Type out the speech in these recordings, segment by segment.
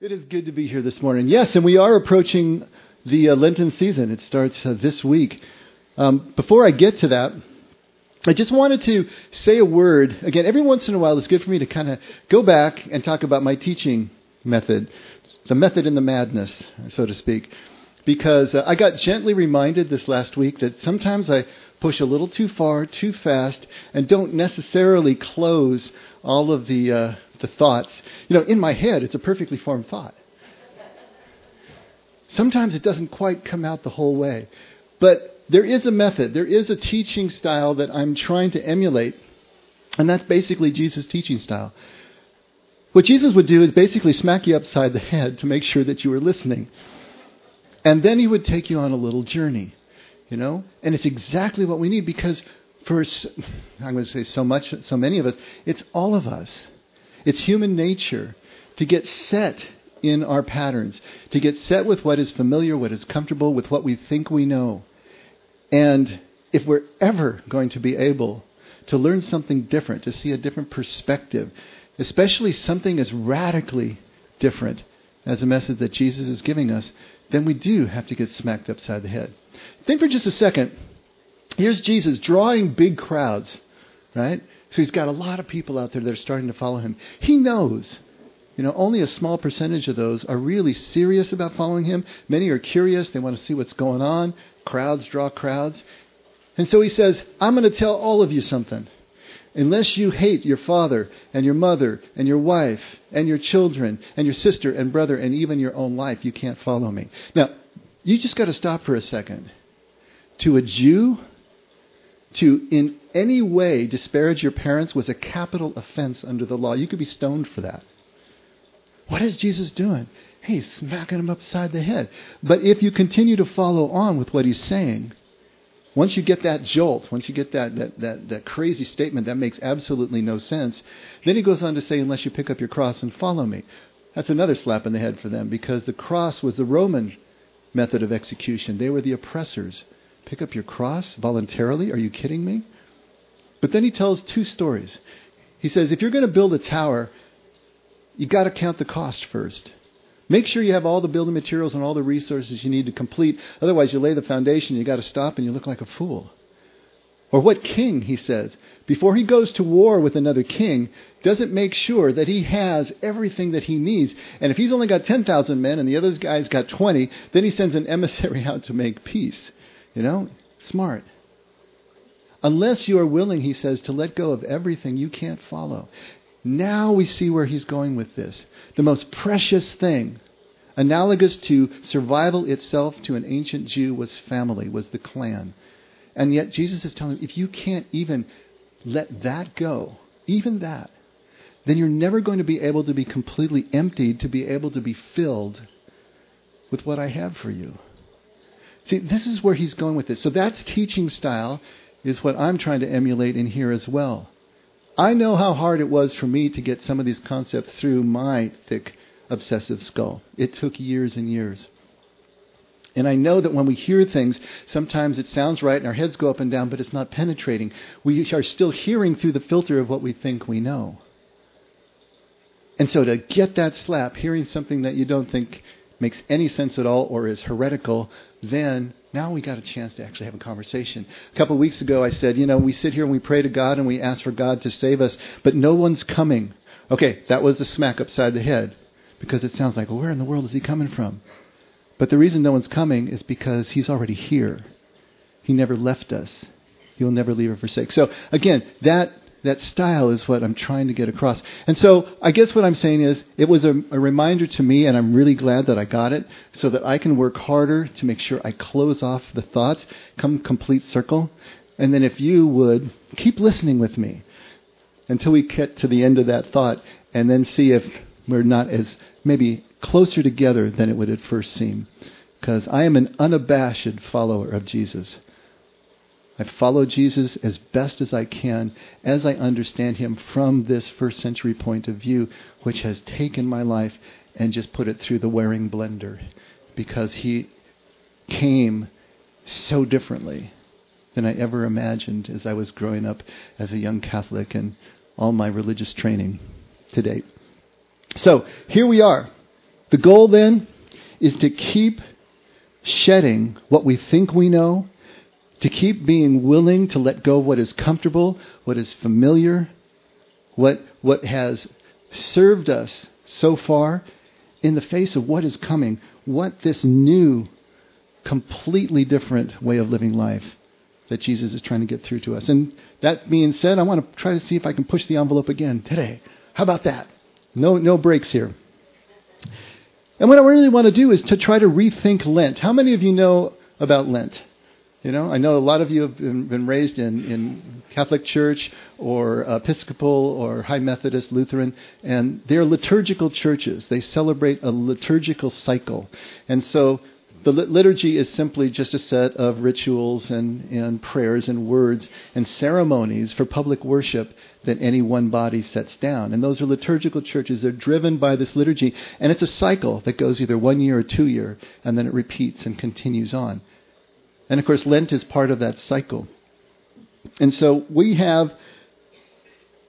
It is good to be here this morning. Yes, and we are approaching the uh, Lenten season. It starts uh, this week. Um, before I get to that, I just wanted to say a word. Again, every once in a while, it's good for me to kind of go back and talk about my teaching method, the method in the madness, so to speak. Because uh, I got gently reminded this last week that sometimes I push a little too far, too fast, and don't necessarily close all of the uh, the thoughts. You know, in my head, it's a perfectly formed thought. Sometimes it doesn't quite come out the whole way. But there is a method, there is a teaching style that I'm trying to emulate, and that's basically Jesus' teaching style. What Jesus would do is basically smack you upside the head to make sure that you were listening. And then he would take you on a little journey, you know? And it's exactly what we need because for, I'm going to say so much, so many of us, it's all of us. It's human nature to get set in our patterns, to get set with what is familiar, what is comfortable, with what we think we know. And if we're ever going to be able to learn something different, to see a different perspective, especially something as radically different as a message that Jesus is giving us, then we do have to get smacked upside the head. Think for just a second. Here's Jesus drawing big crowds, right? So he's got a lot of people out there that are starting to follow him. He knows, you know, only a small percentage of those are really serious about following him. Many are curious. They want to see what's going on. Crowds draw crowds. And so he says, I'm going to tell all of you something. Unless you hate your father and your mother and your wife and your children and your sister and brother and even your own life, you can't follow me. Now, you just got to stop for a second. To a Jew, to in any way disparage your parents was a capital offense under the law. You could be stoned for that. What is Jesus doing? he's smacking him upside the head. But if you continue to follow on with what he's saying, once you get that jolt, once you get that, that, that, that crazy statement that makes absolutely no sense, then he goes on to say, unless you pick up your cross and follow me. That's another slap in the head for them because the cross was the Roman method of execution. They were the oppressors. Pick up your cross voluntarily? Are you kidding me? But then he tells two stories. He says, if you're going to build a tower, you've got to count the cost first. Make sure you have all the building materials and all the resources you need to complete. Otherwise, you lay the foundation, you've got to stop, and you look like a fool. Or what king, he says, before he goes to war with another king, doesn't make sure that he has everything that he needs. And if he's only got 10,000 men and the other guy's got 20, then he sends an emissary out to make peace. You know, smart. Unless you are willing, he says, to let go of everything you can't follow. Now we see where he's going with this. The most precious thing, analogous to survival itself to an ancient Jew, was family, was the clan. And yet Jesus is telling him, if you can't even let that go, even that, then you're never going to be able to be completely emptied to be able to be filled with what I have for you. See, this is where he's going with this. So that's teaching style, is what I'm trying to emulate in here as well. I know how hard it was for me to get some of these concepts through my thick, obsessive skull. It took years and years. And I know that when we hear things, sometimes it sounds right and our heads go up and down, but it's not penetrating. We are still hearing through the filter of what we think we know. And so to get that slap, hearing something that you don't think makes any sense at all or is heretical, then now we got a chance to actually have a conversation. A couple of weeks ago, I said, you know, we sit here and we pray to God and we ask for God to save us, but no one's coming. Okay, that was a smack upside the head because it sounds like, well, where in the world is he coming from? But the reason no one's coming is because he's already here. He never left us. He will never leave or forsake. So again, that that style is what I'm trying to get across. And so I guess what I'm saying is it was a, a, reminder to me, and I'm really glad that I got it, so that I can work harder to make sure I close off the thoughts, come complete circle. And then if you would keep listening with me until we get to the end of that thought, and then see if we're not as maybe closer together than it would at first seem. Because I am an unabashed follower of Jesus. I follow Jesus as best as I can as I understand him from this first century point of view, which has taken my life and just put it through the wearing blender because he came so differently than I ever imagined as I was growing up as a young Catholic and all my religious training to date. So here we are. The goal then is to keep shedding what we think we know, to keep being willing to let go of what is comfortable, what is familiar, what, what has served us so far in the face of what is coming, what this new, completely different way of living life that Jesus is trying to get through to us. And that being said, I want to try to see if I can push the envelope again today. How about that? No, no breaks here. And what I really want to do is to try to rethink Lent. How many of you know about Lent? You know, I know a lot of you have been, been raised in, in Catholic Church or Episcopal or High Methodist, Lutheran, and they're liturgical churches. They celebrate a liturgical cycle. And so the liturgy is simply just a set of rituals and, and prayers and words and ceremonies for public worship that any one body sets down. And those are liturgical churches. They're driven by this liturgy. And it's a cycle that goes either one year or two year, and then it repeats and continues on. And of course, Lent is part of that cycle. And so we have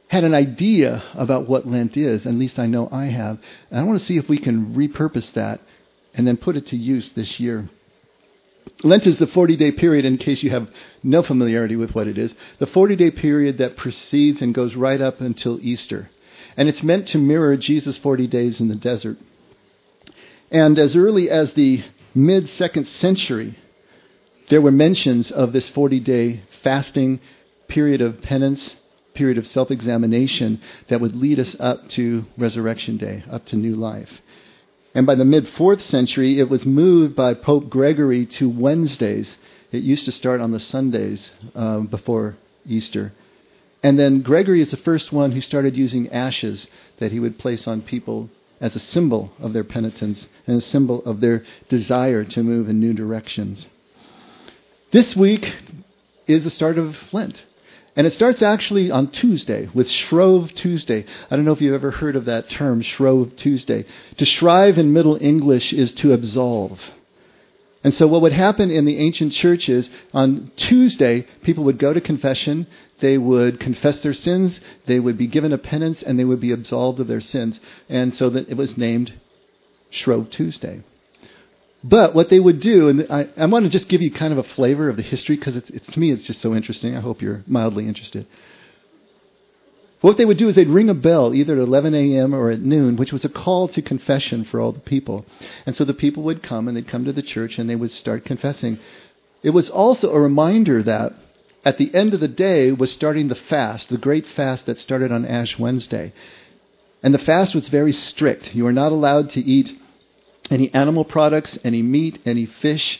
had an idea about what Lent is, at least I know I have. And I want to see if we can repurpose that and then put it to use this year. Lent is the 40 day period, in case you have no familiarity with what it is, the 40 day period that precedes and goes right up until Easter. And it's meant to mirror Jesus' 40 days in the desert. And as early as the mid second century, there were mentions of this 40 day fasting, period of penance, period of self examination that would lead us up to Resurrection Day, up to new life. And by the mid fourth century, it was moved by Pope Gregory to Wednesdays. It used to start on the Sundays um, before Easter. And then Gregory is the first one who started using ashes that he would place on people as a symbol of their penitence and a symbol of their desire to move in new directions. This week is the start of Lent. And it starts actually on Tuesday with Shrove Tuesday. I don't know if you've ever heard of that term, Shrove Tuesday. To shrive in Middle English is to absolve. And so what would happen in the ancient churches on Tuesday, people would go to confession, they would confess their sins, they would be given a penance, and they would be absolved of their sins. And so that it was named Shrove Tuesday. But what they would do, and I, I want to just give you kind of a flavor of the history because it's, it's, to me it's just so interesting. I hope you're mildly interested. What they would do is they'd ring a bell either at 11 a.m. or at noon, which was a call to confession for all the people. And so the people would come and they'd come to the church and they would start confessing. It was also a reminder that at the end of the day was starting the fast, the great fast that started on Ash Wednesday. And the fast was very strict. You were not allowed to eat any animal products, any meat, any fish,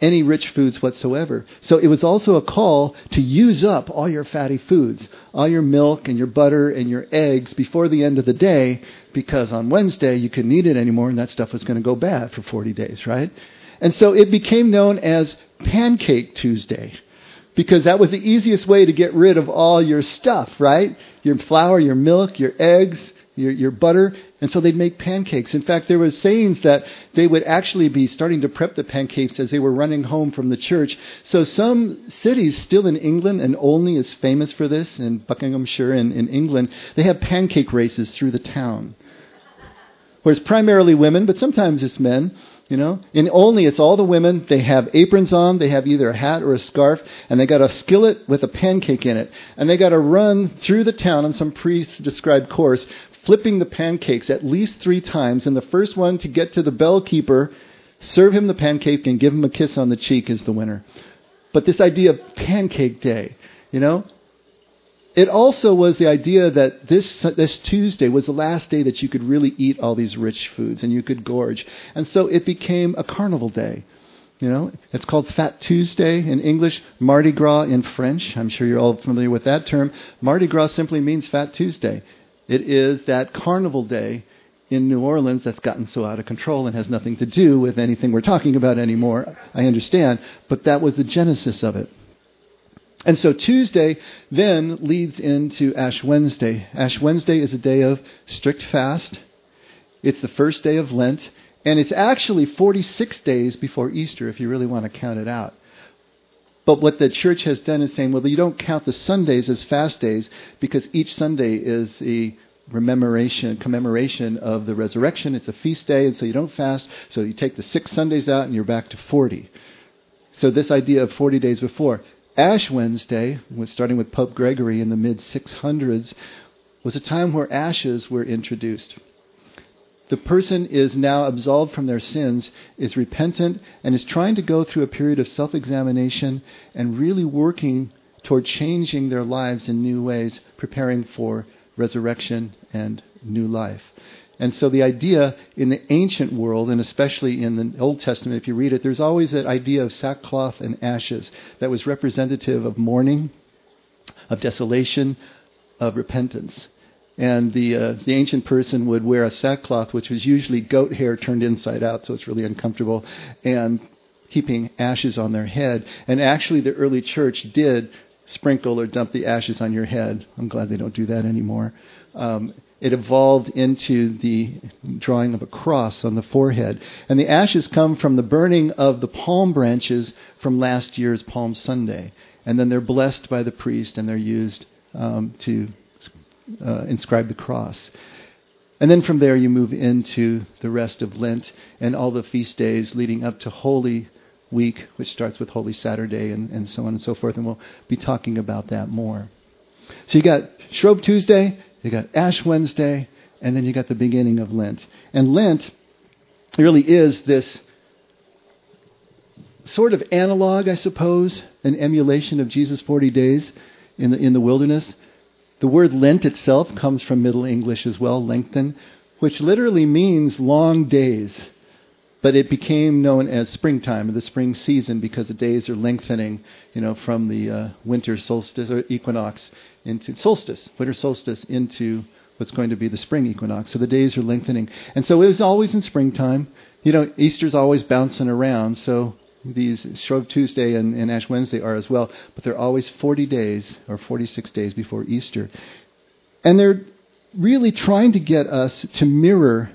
any rich foods whatsoever. So it was also a call to use up all your fatty foods, all your milk and your butter and your eggs before the end of the day, because on Wednesday you couldn't eat it anymore and that stuff was going to go bad for 40 days, right? And so it became known as Pancake Tuesday. Because that was the easiest way to get rid of all your stuff, right? Your flour, your milk, your eggs, your, your butter, and so they'd make pancakes. In fact, there were sayings that they would actually be starting to prep the pancakes as they were running home from the church. So some cities still in England, and Olney is famous for this, in Buckinghamshire in, England, they have pancake races through the town. Where it's primarily women, but sometimes it's men. You know, in Olney, it's all the women. They have aprons on. They have either a hat or a scarf, and they got a skillet with a pancake in it, and they got to run through the town on some pre-described course, flipping the pancakes at least three times, and the first one to get to the bell keeper, serve him the pancake, and give him a kiss on the cheek is the winner. But this idea of pancake day, you know, it also was the idea that this this Tuesday was the last day that you could really eat all these rich foods and you could gorge, and so it became a carnival day. You know, it's called Fat Tuesday in English, Mardi Gras in French. I'm sure you're all familiar with that term. Mardi Gras simply means Fat Tuesday. It is that carnival day in New Orleans that's gotten so out of control and has nothing to do with anything we're talking about anymore. I understand. But that was the genesis of it. And so Tuesday then leads into Ash Wednesday. Ash Wednesday is a day of strict fast. It's the first day of Lent. And it's actually 46 days before Easter if you really want to count it out. But what the church has done is saying, well, you don't count the Sundays as fast days because each Sunday is a commemoration, commemoration of the resurrection. It's a feast day, and so you don't fast. So you take the six Sundays out, and you're back to 40. So this idea of 40 days before. Ash Wednesday, starting with Pope Gregory in the mid 600s, was a time where ashes were introduced. The person is now absolved from their sins, is repentant, and is trying to go through a period of self examination and really working toward changing their lives in new ways, preparing for resurrection and new life. And so the idea in the ancient world, and especially in the Old Testament, if you read it, there's always that idea of sackcloth and ashes that was representative of mourning, of desolation, of repentance. And the, uh, the ancient person would wear a sackcloth, which was usually goat hair turned inside out, so it's really uncomfortable, and heaping ashes on their head. And actually, the early church did sprinkle or dump the ashes on your head. I'm glad they don't do that anymore. Um, it evolved into the drawing of a cross on the forehead. And the ashes come from the burning of the palm branches from last year's Palm Sunday. And then they're blessed by the priest and they're used um, to uh, inscribe the cross. And then from there you move into the rest of Lent and all the feast days leading up to Holy Week, which starts with Holy Saturday and, and so on and so forth. And we'll be talking about that more. So you got Shrove Tuesday, you got Ash Wednesday, and then you got the beginning of Lent. And Lent really is this sort of analog, I suppose, an emulation of Jesus' 40 days in the, in the wilderness. The word Lent itself comes from Middle English as well, lengthen, which literally means long days. But it became known as springtime, or the spring season, because the days are lengthening, you know, from the uh, winter solstice or equinox into solstice, winter solstice into what's going to be the spring equinox. So the days are lengthening. And so it was always in springtime. You know, Easter's always bouncing around, so these Shrove Tuesday and, and Ash Wednesday are as well, but they're always 40 days or 46 days before Easter. And they're really trying to get us to mirror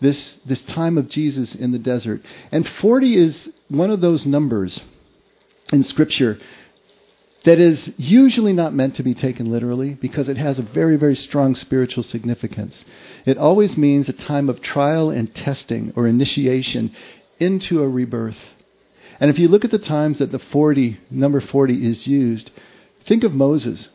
this, this time of Jesus in the desert. And 40 is one of those numbers in Scripture that is usually not meant to be taken literally because it has a very, very strong spiritual significance. It always means a time of trial and testing or initiation into a rebirth. And if you look at the times that the 40, number 40 is used, think of Moses.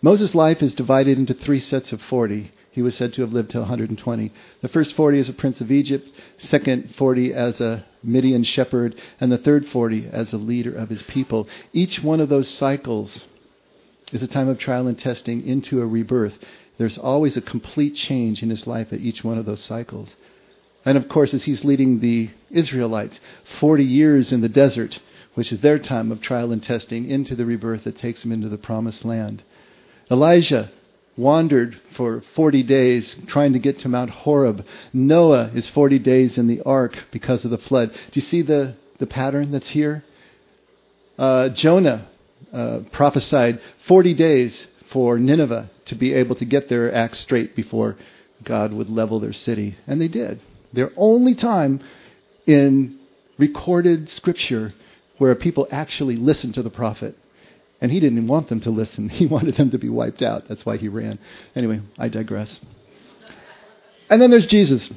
Moses' life is divided into three sets of 40. He was said to have lived to 120. The first 40 as a prince of Egypt, second 40 as a Midian shepherd, and the third 40 as a leader of his people. Each one of those cycles is a time of trial and testing into a rebirth. There's always a complete change in his life at each one of those cycles. And of course, as he's leading the Israelites 40 years in the desert, which is their time of trial and testing, into the rebirth that takes them into the promised land. Elijah wandered for 40 days trying to get to Mount Horeb. Noah is 40 days in the ark because of the flood. Do you see the, the pattern that's here? Uh, Jonah uh, prophesied 40 days for Nineveh to be able to get their act straight before God would level their city. And they did. Their only time in recorded scripture where people actually listened to the prophet. And he didn't want them to listen. He wanted them to be wiped out. That's why he ran. Anyway, I digress. And then there's Jesus.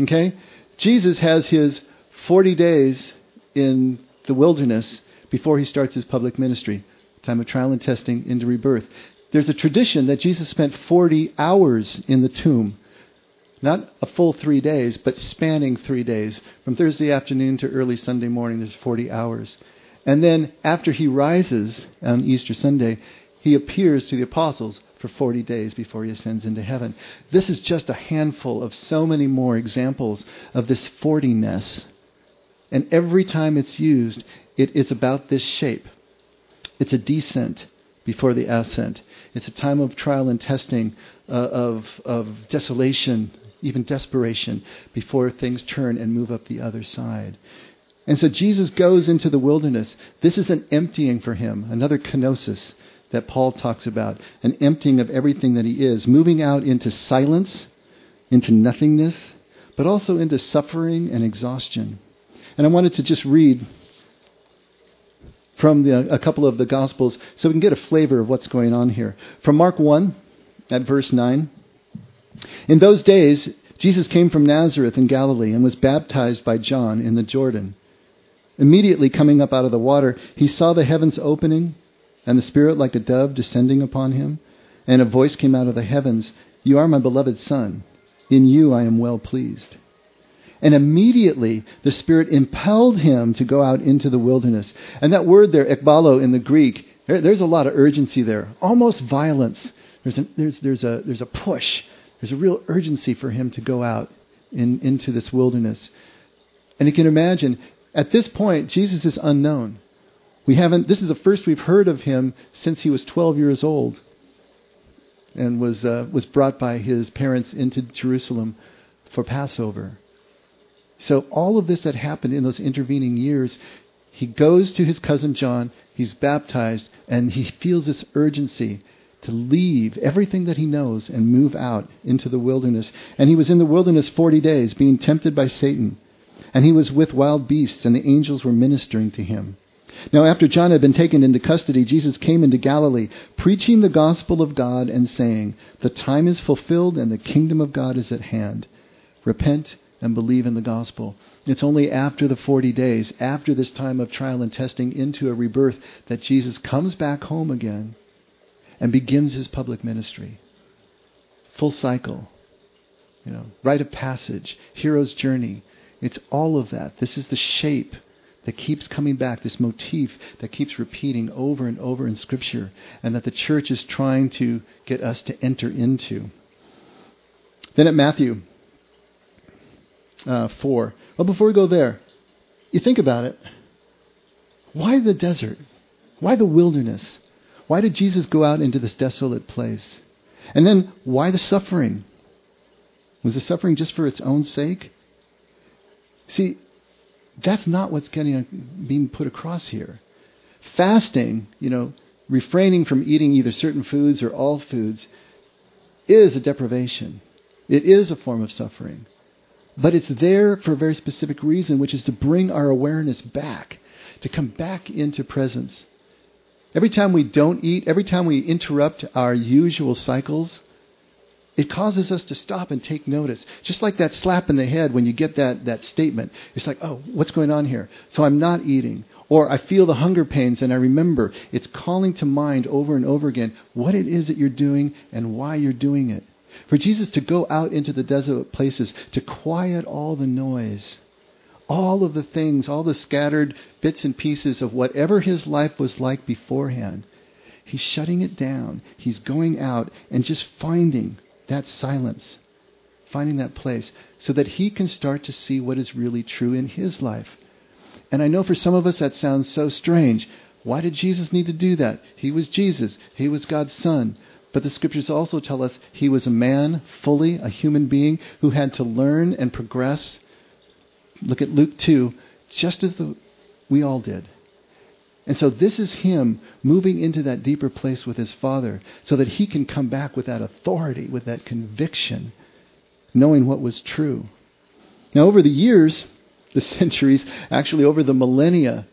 Okay? Jesus has his 40 days in the wilderness before he starts his public ministry. Time of trial and testing into rebirth. There's a tradition that Jesus spent 40 hours in the tomb not a full three days, but spanning three days. From Thursday afternoon to early Sunday morning, there's 40 hours. And then after he rises on Easter Sunday, he appears to the apostles for 40 days before he ascends into heaven. This is just a handful of so many more examples of this 40ness. And every time it's used, it is about this shape. It's a descent before the ascent. It's a time of trial and testing, uh, of, of desolation, even desperation, before things turn and move up the other side. And so Jesus goes into the wilderness. This is an emptying for him, another kenosis that Paul talks about, an emptying of everything that he is, moving out into silence, into nothingness, but also into suffering and exhaustion. And I wanted to just read from the, a couple of the Gospels so we can get a flavor of what's going on here. From Mark 1 at verse 9. In those days, Jesus came from Nazareth in Galilee and was baptized by John in the Jordan. Immediately coming up out of the water, he saw the heavens opening and the Spirit like a dove descending upon him. And a voice came out of the heavens You are my beloved Son. In you I am well pleased. And immediately the Spirit impelled him to go out into the wilderness. And that word there, ekbalo in the Greek, there's a lot of urgency there, almost violence. There's a, there's, there's, a, there's a push, there's a real urgency for him to go out in, into this wilderness. And you can imagine, at this point, Jesus is unknown. We haven't, this is the first we've heard of him since he was 12 years old and was, uh, was brought by his parents into Jerusalem for Passover. So all of this that happened in those intervening years, he goes to his cousin John, he's baptized, and he feels this urgency to leave everything that he knows and move out into the wilderness. And he was in the wilderness 40 days, being tempted by Satan. And he was with wild beasts, and the angels were ministering to him. Now, after John had been taken into custody, Jesus came into Galilee, preaching the gospel of God and saying, The time is fulfilled and the kingdom of God is at hand. Repent and believe in the gospel. It's only after the 40 days, after this time of trial and testing into a rebirth, that Jesus comes back home again and begins his public ministry. Full cycle. You know, rite of passage, hero's journey. It's all of that. This is the shape that keeps coming back, this motif that keeps repeating over and over in Scripture, and that the church is trying to get us to enter into. Then at Matthew uh, 4. Well, before we go there, you think about it. Why the desert? Why the wilderness? Why did Jesus go out into this desolate place? And then, why the suffering? Was the suffering just for its own sake? See, that's not what's getting being put across here. Fasting, you know, refraining from eating either certain foods or all foods, is a deprivation. It is a form of suffering. But it's there for a very specific reason, which is to bring our awareness back, to come back into presence. Every time we don't eat, every time we interrupt our usual cycles, it causes us to stop and take notice. Just like that slap in the head when you get that, that statement. It's like, oh, what's going on here? So I'm not eating. Or I feel the hunger pains and I remember. It's calling to mind over and over again what it is that you're doing and why you're doing it. For Jesus to go out into the desolate places, to quiet all the noise, all of the things, all the scattered bits and pieces of whatever his life was like beforehand, he's shutting it down. He's going out and just finding that silence, finding that place, so that he can start to see what is really true in his life. And I know for some of us that sounds so strange. Why did Jesus need to do that? He was Jesus, he was God's Son. But the scriptures also tell us he was a man, fully a human being, who had to learn and progress. Look at Luke 2, just as the, we all did. And so this is him moving into that deeper place with his Father so that he can come back with that authority, with that conviction, knowing what was true. Now, over the years, the centuries, actually over the millennia,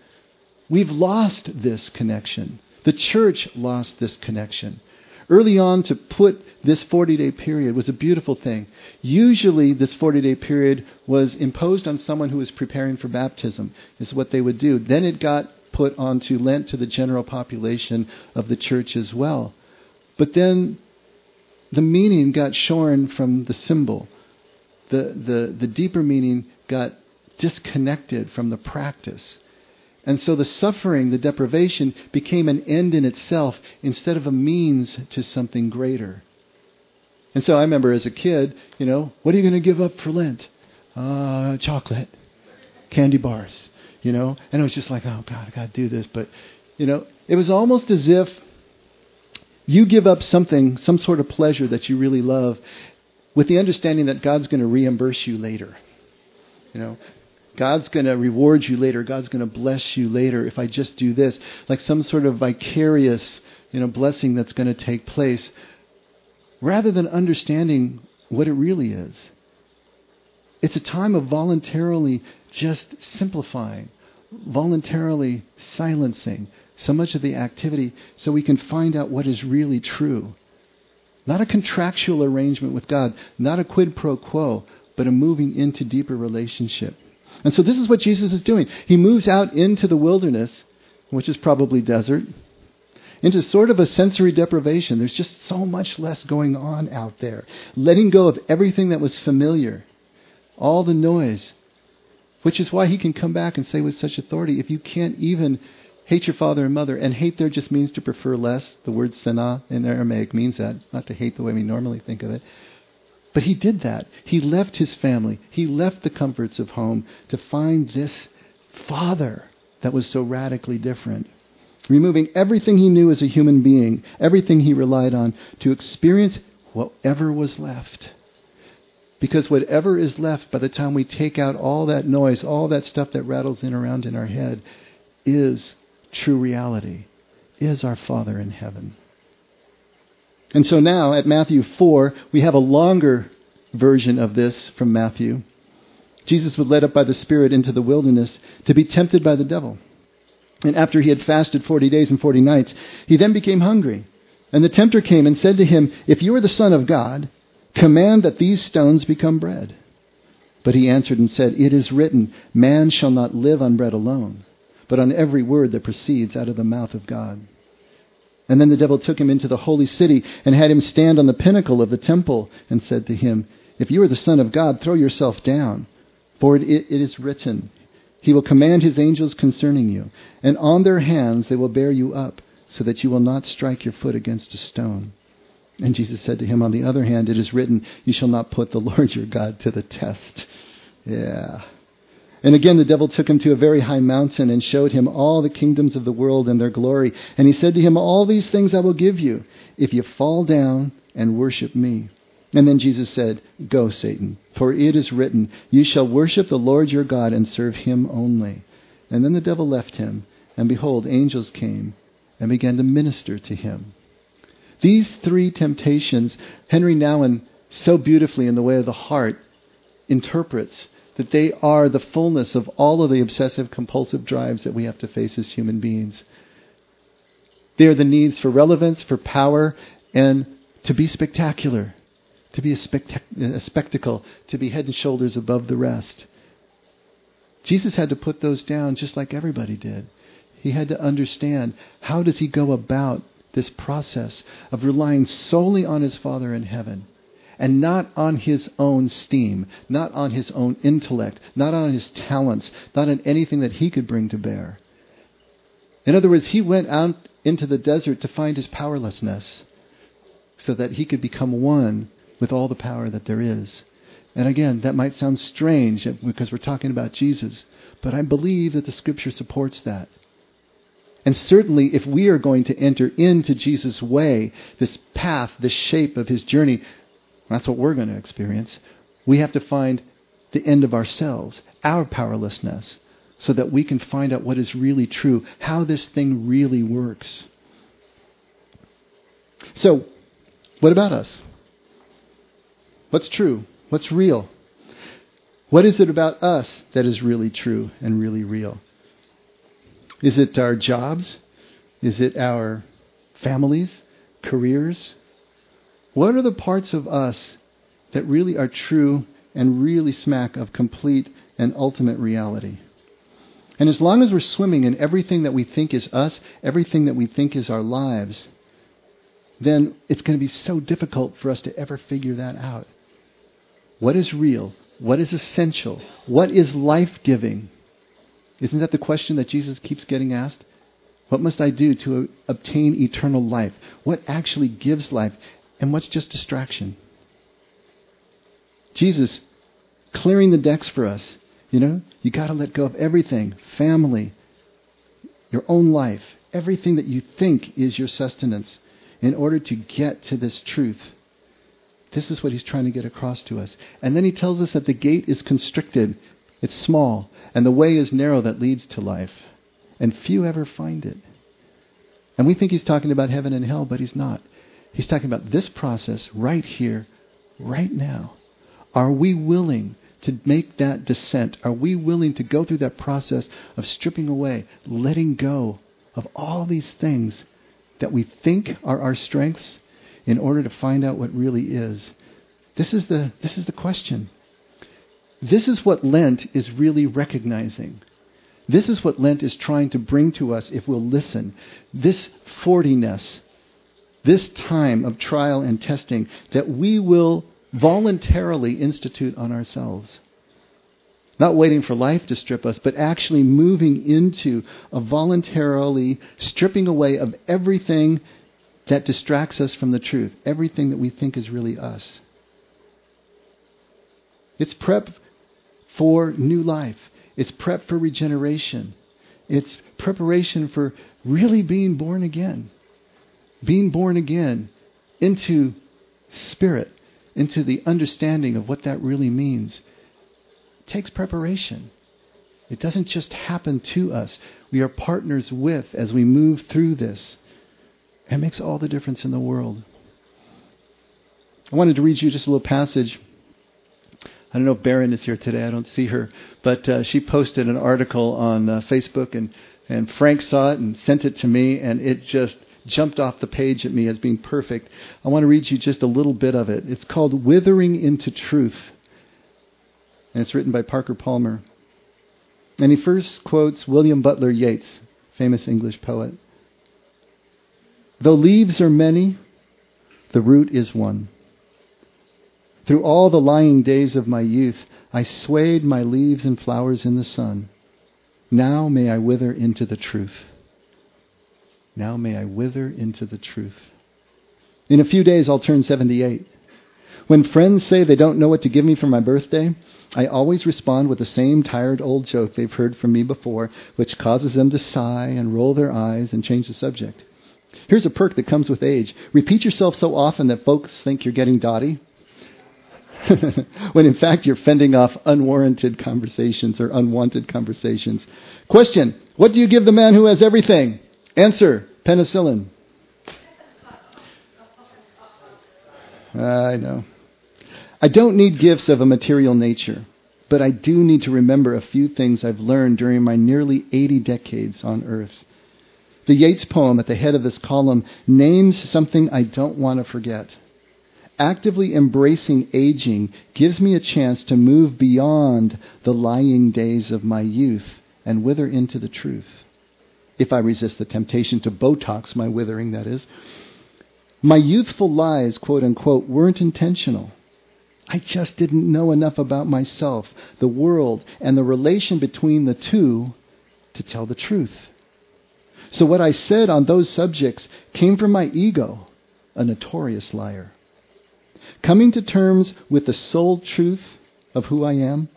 we've lost this connection. The church lost this connection. Early on, to put this 40 day period was a beautiful thing. Usually, this 40 day period was imposed on someone who was preparing for baptism, is what they would do. Then it got put onto Lent to the general population of the church as well. But then the meaning got shorn from the symbol. The, the, the deeper meaning got disconnected from the practice. And so the suffering, the deprivation, became an end in itself instead of a means to something greater. And so I remember as a kid, you know, what are you going to give up for Lent? Uh, chocolate, candy bars, you know. And it was just like, oh God, I got to do this. But, you know, it was almost as if you give up something, some sort of pleasure that you really love, with the understanding that God's going to reimburse you later. You know, God's going to reward you later. God's going to bless you later if I just do this. Like some sort of vicarious, you know, blessing that's going to take place rather than understanding what it really is. It's a time of voluntarily just simplifying, voluntarily silencing so much of the activity so we can find out what is really true. Not a contractual arrangement with God, not a quid pro quo, but a moving into deeper relationship. And so this is what Jesus is doing. He moves out into the wilderness, which is probably desert, into sort of a sensory deprivation. There's just so much less going on out there. Letting go of everything that was familiar, all the noise, which is why he can come back and say with such authority, if you can't even hate your father and mother, and hate there just means to prefer less. The word sana in Aramaic means that, not to hate the way we normally think of it. But he did that. He left his family. He left the comforts of home to find this father that was so radically different. Removing everything he knew as a human being, everything he relied on, to experience whatever was left. Because whatever is left by the time we take out all that noise, all that stuff that rattles in around in our head, is true reality, is our Father in heaven. And so now at Matthew 4, we have a longer version of this from Matthew. Jesus was led up by the Spirit into the wilderness to be tempted by the devil. And after he had fasted 40 days and 40 nights, he then became hungry. And the tempter came and said to him, If you are the Son of God, command that these stones become bread. But he answered and said, It is written, Man shall not live on bread alone, but on every word that proceeds out of the mouth of God. And then the devil took him into the holy city and had him stand on the pinnacle of the temple and said to him, If you are the Son of God, throw yourself down. For it, it is written, He will command His angels concerning you, and on their hands they will bear you up, so that you will not strike your foot against a stone. And Jesus said to him, On the other hand, it is written, You shall not put the Lord your God to the test. Yeah. And again, the devil took him to a very high mountain and showed him all the kingdoms of the world and their glory. And he said to him, All these things I will give you if you fall down and worship me. And then Jesus said, Go, Satan, for it is written, You shall worship the Lord your God and serve him only. And then the devil left him, and behold, angels came and began to minister to him. These three temptations, Henry Nouwen so beautifully in the way of the heart interprets that they are the fullness of all of the obsessive compulsive drives that we have to face as human beings. They are the needs for relevance, for power, and to be spectacular, to be a, spectac- a spectacle, to be head and shoulders above the rest. Jesus had to put those down just like everybody did. He had to understand how does he go about this process of relying solely on his Father in heaven and not on his own steam, not on his own intellect, not on his talents, not on anything that he could bring to bear. In other words, he went out into the desert to find his powerlessness so that he could become one with all the power that there is. And again, that might sound strange because we're talking about Jesus, but I believe that the scripture supports that. And certainly, if we are going to enter into Jesus' way, this path, this shape of his journey, that's what we're going to experience. We have to find the end of ourselves, our powerlessness, so that we can find out what is really true, how this thing really works. So, what about us? What's true? What's real? What is it about us that is really true and really real? Is it our jobs? Is it our families, careers, what are the parts of us that really are true and really smack of complete and ultimate reality? And as long as we're swimming in everything that we think is us, everything that we think is our lives, then it's going to be so difficult for us to ever figure that out. What is real? What is essential? What is life giving? Isn't that the question that Jesus keeps getting asked? What must I do to obtain eternal life? What actually gives life? And what's just distraction? Jesus clearing the decks for us. You know, you got to let go of everything family, your own life, everything that you think is your sustenance in order to get to this truth. This is what he's trying to get across to us. And then he tells us that the gate is constricted, it's small, and the way is narrow that leads to life. And few ever find it. And we think he's talking about heaven and hell, but he's not. He's talking about this process right here, right now. Are we willing to make that descent? Are we willing to go through that process of stripping away, letting go of all these things that we think are our strengths in order to find out what really is? This is the, this is the question. This is what Lent is really recognizing. This is what Lent is trying to bring to us if we'll listen. This fortiness, this time of trial and testing that we will voluntarily institute on ourselves. Not waiting for life to strip us, but actually moving into a voluntarily stripping away of everything that distracts us from the truth, everything that we think is really us. It's prep for new life. It's prep for regeneration. It's preparation for really being born again. Being born again into spirit, into the understanding of what that really means. Takes preparation. It doesn't just happen to us. We are partners with as we move through this. It makes all the difference in the world. I wanted to read you just a little passage I don't know if Baron is here today. I don't see her, but uh, she posted an article on uh, Facebook, and and Frank saw it and sent it to me, and it just jumped off the page at me as being perfect. I want to read you just a little bit of it. It's called "Withering into Truth," and it's written by Parker Palmer. And he first quotes William Butler Yeats, famous English poet. Though leaves are many, the root is one. Through all the lying days of my youth, I swayed my leaves and flowers in the sun. Now may I wither into the truth. Now may I wither into the truth. In a few days, I'll turn 78. When friends say they don't know what to give me for my birthday, I always respond with the same tired old joke they've heard from me before, which causes them to sigh and roll their eyes and change the subject. Here's a perk that comes with age. Repeat yourself so often that folks think you're getting dotty. when in fact you're fending off unwarranted conversations or unwanted conversations. Question What do you give the man who has everything? Answer Penicillin. I know. I don't need gifts of a material nature, but I do need to remember a few things I've learned during my nearly 80 decades on earth. The Yeats poem at the head of this column names something I don't want to forget actively embracing aging gives me a chance to move beyond the lying days of my youth and wither into the truth. If I resist the temptation to Botox my withering, that is. My youthful lies, quote unquote, weren't intentional. I just didn't know enough about myself, the world, and the relation between the two to tell the truth. So what I said on those subjects came from my ego, a notorious liar. Coming to terms with the sole truth of who I am,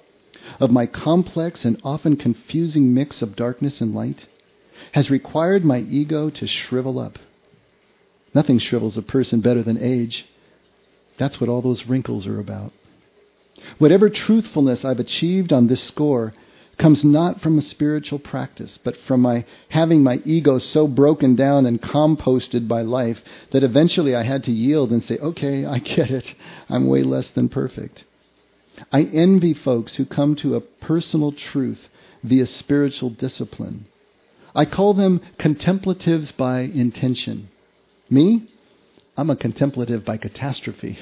of my complex and often confusing mix of darkness and light, has required my ego to shrivel up. Nothing shrivels a person better than age. That's what all those wrinkles are about. Whatever truthfulness I've achieved on this score comes not from a spiritual practice, but from my having my ego so broken down and composted by life that eventually I had to yield and say, okay, I get it. I'm way less than perfect. I envy folks who come to a personal truth via spiritual discipline. I call them contemplatives by intention. Me? I'm a contemplative by catastrophe.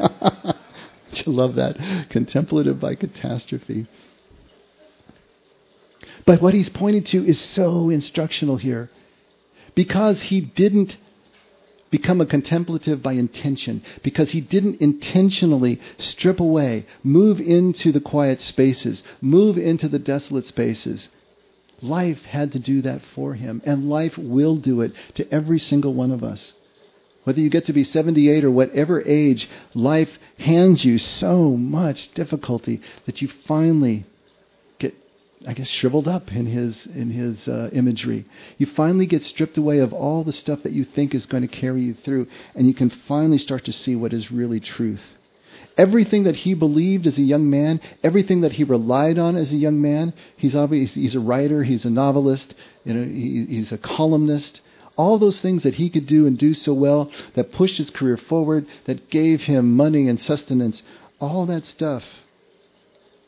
you love that? Contemplative by catastrophe. But what he's pointing to is so instructional here. Because he didn't become a contemplative by intention, because he didn't intentionally strip away, move into the quiet spaces, move into the desolate spaces. Life had to do that for him, and life will do it to every single one of us. Whether you get to be 78 or whatever age, life hands you so much difficulty that you finally get, I guess, shriveled up in his in his uh, imagery. You finally get stripped away of all the stuff that you think is going to carry you through, and you can finally start to see what is really truth. Everything that he believed as a young man, everything that he relied on as a young man, he's obviously he's a writer, he's a novelist, you know, he, he's a columnist. All those things that he could do and do so well, that pushed his career forward, that gave him money and sustenance, all that stuff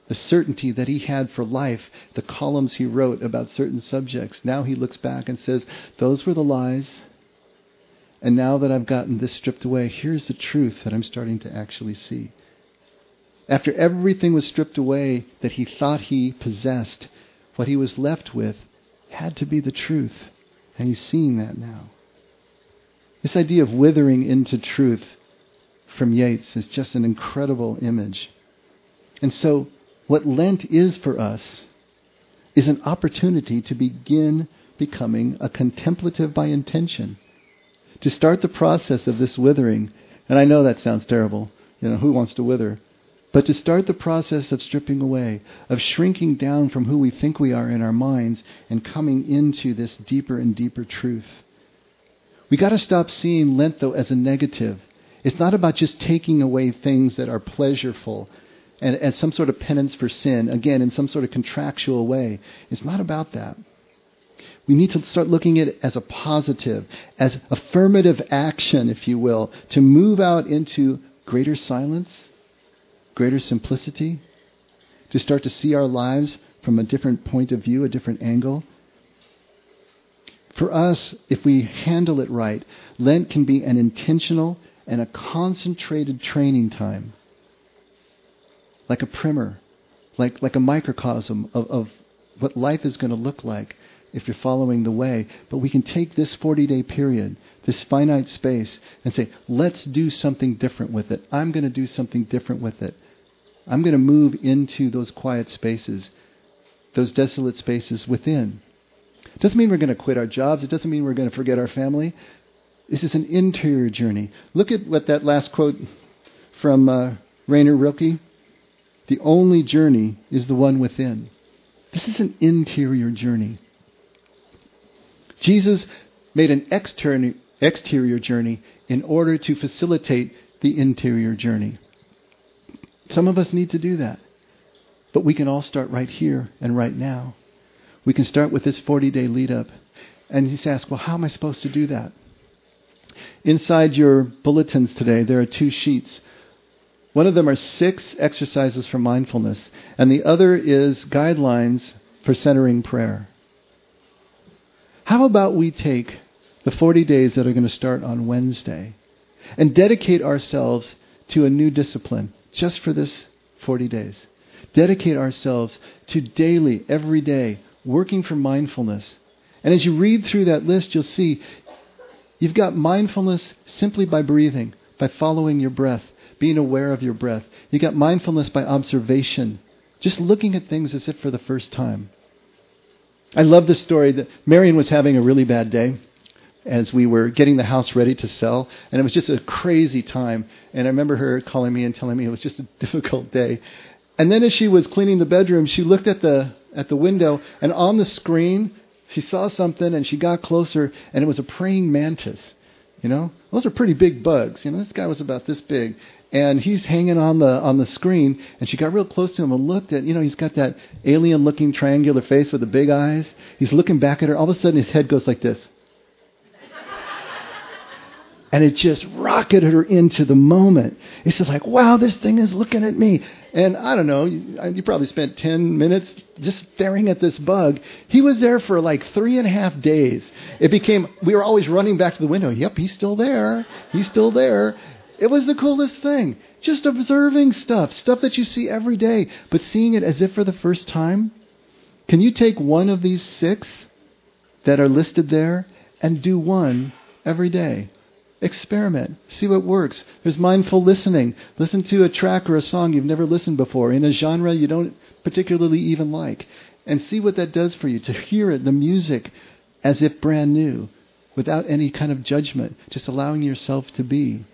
the certainty that he had for life, the columns he wrote about certain subjects. Now he looks back and says, Those were the lies. And now that I've gotten this stripped away, here's the truth that I'm starting to actually see. After everything was stripped away that he thought he possessed, what he was left with had to be the truth. And he's seeing that now. This idea of withering into truth from Yeats is just an incredible image. And so, what Lent is for us is an opportunity to begin becoming a contemplative by intention. To start the process of this withering, and I know that sounds terrible. You know, who wants to wither? But to start the process of stripping away, of shrinking down from who we think we are in our minds and coming into this deeper and deeper truth. We got to stop seeing Lent, though, as a negative. It's not about just taking away things that are pleasureful and as some sort of penance for sin, again, in some sort of contractual way. It's not about that. We need to start looking at it as a positive, as affirmative action, if you will, to move out into greater silence, greater simplicity, to start to see our lives from a different point of view, a different angle. For us, if we handle it right, Lent can be an intentional and a concentrated training time, like a primer, like, like a microcosm of, of what life is going to look like if you're following the way. But we can take this 40 day period, this finite space, and say, let's do something different with it. I'm going to do something different with it. I'm going to move into those quiet spaces, those desolate spaces within. It doesn't mean we're going to quit our jobs. It doesn't mean we're going to forget our family. This is an interior journey. Look at what that last quote from uh, Rainer Rilke. The only journey is the one within. This is an interior journey. Jesus made an exterior journey in order to facilitate the interior journey. Some of us need to do that. But we can all start right here and right now. We can start with this 40 day lead up. And he's asked, well, how am I supposed to do that? Inside your bulletins today, there are two sheets. One of them are six exercises for mindfulness, and the other is guidelines for centering prayer. How about we take the 40 days that are going to start on Wednesday and dedicate ourselves to a new discipline just for this 40 days? Dedicate ourselves to daily, every day, working for mindfulness. And as you read through that list, you'll see you've got mindfulness simply by breathing, by following your breath, being aware of your breath. You've got mindfulness by observation, just looking at things as if for the first time. I love this story that Marion was having a really bad day as we were getting the house ready to sell, and it was just a crazy time. And I remember her calling me and telling me it was just a difficult day. And then as she was cleaning the bedroom, she looked at the at the window, and on the screen she saw something, and she got closer, and it was a praying mantis. You know, those are pretty big bugs. You know, this guy was about this big, and he's hanging on the on the screen and she got real close to him and looked at you know he's got that alien looking triangular face with the big eyes he's looking back at her all of a sudden his head goes like this and it just rocketed her into the moment. It's just like wow this thing is looking at me. And i don't know you, you probably spent 10 minutes just staring at this bug. He was there for like three and a half days. It became we were always running back to the window. Yep he's still there. He's still there. It was the coolest thing. Just observing stuff, stuff that you see every day, but seeing it as if for the first time. Can you take one of these six that are listed there and do one every day? Experiment. See what works. There's mindful listening. Listen to a track or a song you've never listened before in a genre you don't particularly even like. And see what that does for you. To hear it, the music, as if brand new, without any kind of judgment, just allowing yourself to be.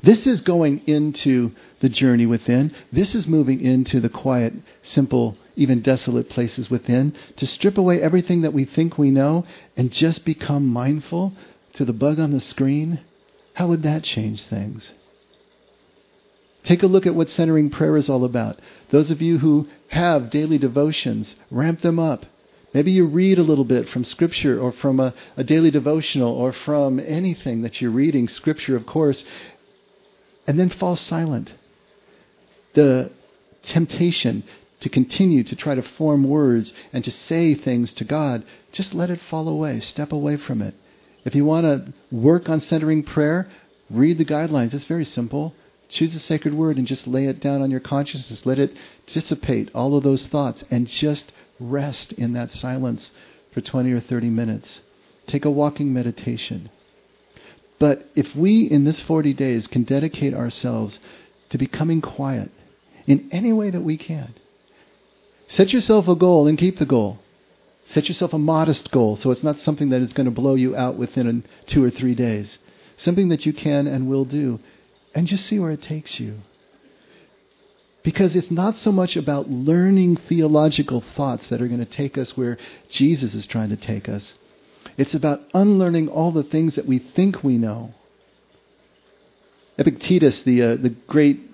This is going into the journey within. This is moving into the quiet, simple, even desolate places within to strip away everything that we think we know and just become mindful to the bug on the screen. How would that change things? Take a look at what centering prayer is all about. Those of you who have daily devotions, ramp them up. Maybe you read a little bit from Scripture or from a, a, daily devotional or from anything that you're reading, Scripture, of course, and then fall silent. The temptation to continue to try to form words and to say things to God, just let it fall away. Step away from it. If you want to work on centering prayer, read the guidelines. It's very simple. Choose a sacred word and just lay it down on your consciousness. Let it dissipate all of those thoughts and just rest in that silence for 20 or 30 minutes. Take a walking meditation. But if we in this 40 days can dedicate ourselves to becoming quiet in any way that we can, set yourself a goal and keep the goal. Set yourself a modest goal so it's not something that is going to blow you out within two or three days. Something that you can and will do. And just see where it takes you. Because it's not so much about learning theological thoughts that are going to take us where Jesus is trying to take us. It's about unlearning all the things that we think we know. Epictetus, the, uh, the great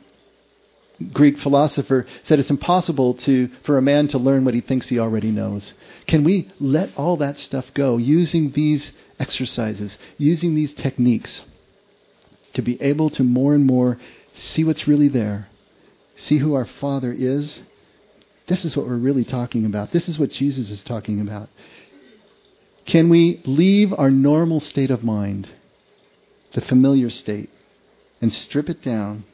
Greek philosopher, said it's impossible to, for a man to learn what he thinks he already knows. Can we let all that stuff go using these exercises, using these techniques to be able to more and more see what's really there, see who our Father is? This is what we're really talking about. This is what Jesus is talking about. Can we leave our normal state of mind, the familiar state, and strip it down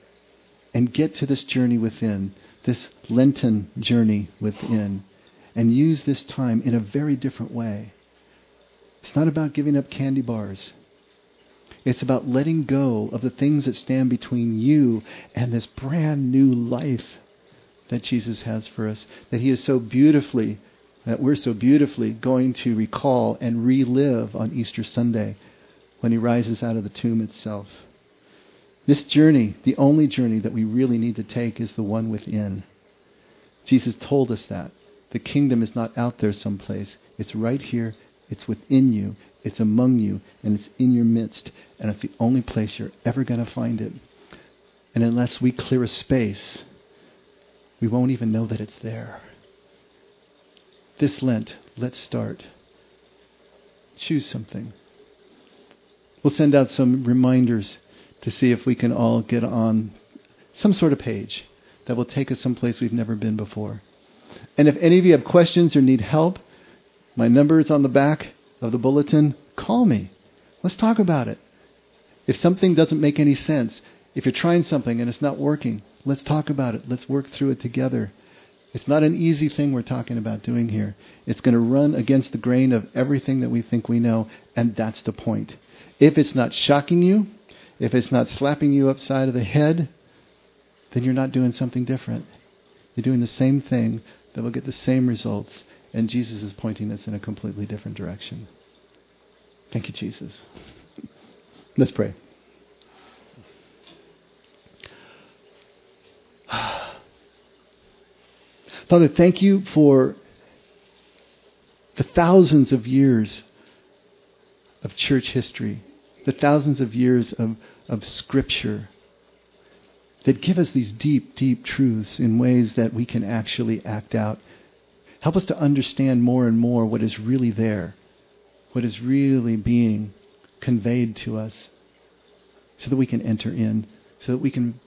and get to this journey within, this Lenten journey within, and use this time in a very different way? It's not about giving up candy bars. It's about letting go of the things that stand between you and this brand new life that Jesus has for us, that He is so beautifully that we're so beautifully going to recall and relive on Easter Sunday when he rises out of the tomb itself. This journey, the only journey that we really need to take, is the one within. Jesus told us that. The kingdom is not out there someplace. It's right here. It's within you. It's among you. And it's in your midst. And it's the only place you're ever going to find it. And unless we clear a space, we won't even know that it's there. This Lent, let's start. Choose something. We'll send out some reminders to see if we can all get on some sort of page that will take us someplace we've never been before. And if any of you have questions or need help, my number is on the back of the bulletin. Call me. Let's talk about it. If something doesn't make any sense, if you're trying something and it's not working, let's talk about it. Let's work through it together. It's not an easy thing we're talking about doing here. It's going to run against the grain of everything that we think we know, and that's the point. If it's not shocking you, if it's not slapping you upside of the head, then you're not doing something different. You're doing the same thing that will get the same results, and Jesus is pointing us in a completely different direction. Thank you, Jesus. Let's pray. Father, thank you for the thousands of years of church history, the thousands of years of, of scripture that give us these deep, deep truths in ways that we can actually act out. Help us to understand more and more what is really there, what is really being conveyed to us, so that we can enter in, so that we can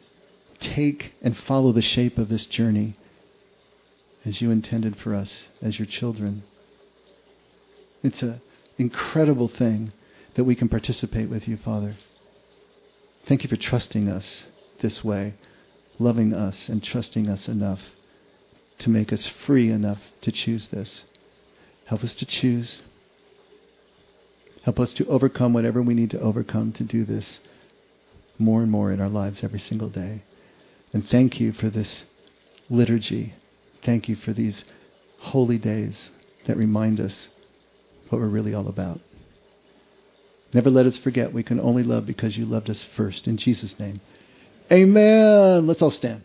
take and follow the shape of this journey as you intended for us as your children. It's an incredible thing that we can participate with you, Father. Thank you for trusting us this way, loving us and trusting us enough to make us free enough to choose this. Help us to choose. Help us to overcome whatever we need to overcome to do this more and more in our lives every single day. And thank you for this liturgy Thank you for these holy days that remind us what we're really all about. Never let us forget we can only love because you loved us first. In Jesus' name. Amen. Let's all stand.